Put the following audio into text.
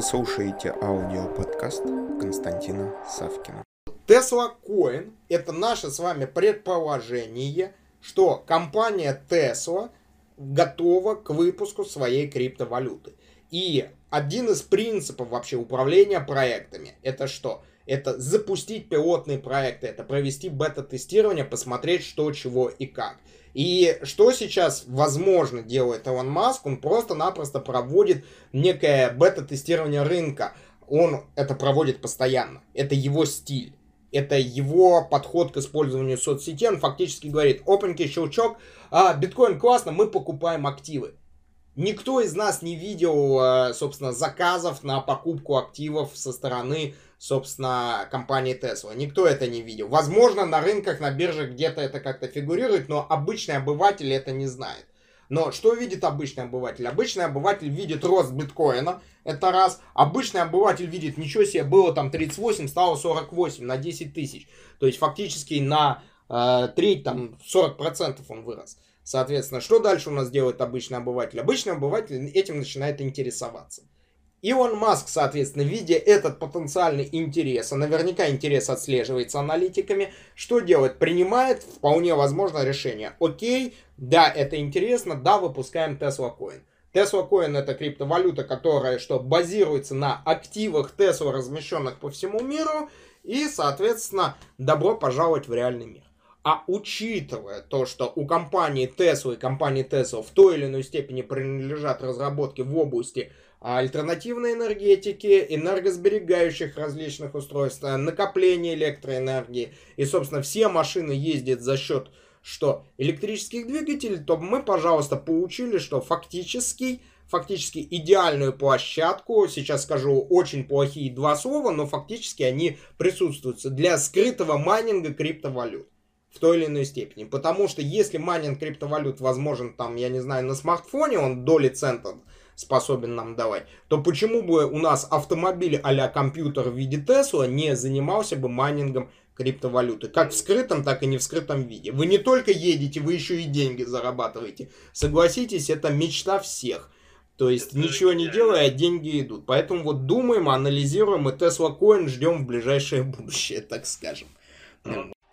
Вы слушаете аудиоподкаст Константина Савкина. Tesla Coin – это наше с вами предположение, что компания Tesla готова к выпуску своей криптовалюты. И один из принципов вообще управления проектами – это что? Это запустить пилотные проекты, это провести бета-тестирование, посмотреть что, чего и как. И что сейчас, возможно, делает Илон Маск? Он просто-напросто проводит некое бета-тестирование рынка. Он это проводит постоянно. Это его стиль. Это его подход к использованию соцсетей. Он фактически говорит, опаньки, щелчок, а, биткоин классно, мы покупаем активы. Никто из нас не видел, э, собственно, заказов на покупку активов со стороны, собственно, компании Tesla. Никто это не видел. Возможно, на рынках, на биржах где-то это как-то фигурирует, но обычный обыватель это не знает. Но что видит обычный обыватель? Обычный обыватель видит рост биткоина, это раз. Обычный обыватель видит, ничего себе, было там 38, стало 48 на 10 тысяч. То есть фактически на э, треть, там 40% он вырос. Соответственно, что дальше у нас делает обычный обыватель? Обычный обыватель этим начинает интересоваться. Илон Маск, соответственно, видя этот потенциальный интерес, а наверняка интерес отслеживается аналитиками, что делает? Принимает вполне возможно решение. Окей, да, это интересно, да, выпускаем Tesla Coin. Tesla Coin это криптовалюта, которая что базируется на активах Tesla, размещенных по всему миру, и, соответственно, добро пожаловать в реальный мир. А учитывая то, что у компании Tesla и компании Tesla в той или иной степени принадлежат разработки в области альтернативной энергетики, энергосберегающих различных устройств, накопления электроэнергии, и, собственно, все машины ездят за счет что электрических двигателей, то мы, пожалуйста, получили, что фактически фактически идеальную площадку, сейчас скажу очень плохие два слова, но фактически они присутствуют для скрытого майнинга криптовалют в той или иной степени. Потому что если майнинг криптовалют возможен там, я не знаю, на смартфоне, он доли центов способен нам давать, то почему бы у нас автомобиль а компьютер в виде Тесла не занимался бы майнингом криптовалюты, как в скрытом, так и не в скрытом виде. Вы не только едете, вы еще и деньги зарабатываете. Согласитесь, это мечта всех. То есть это ничего не делая, а деньги идут. Поэтому вот думаем, анализируем и Tesla Coin ждем в ближайшее будущее, так скажем.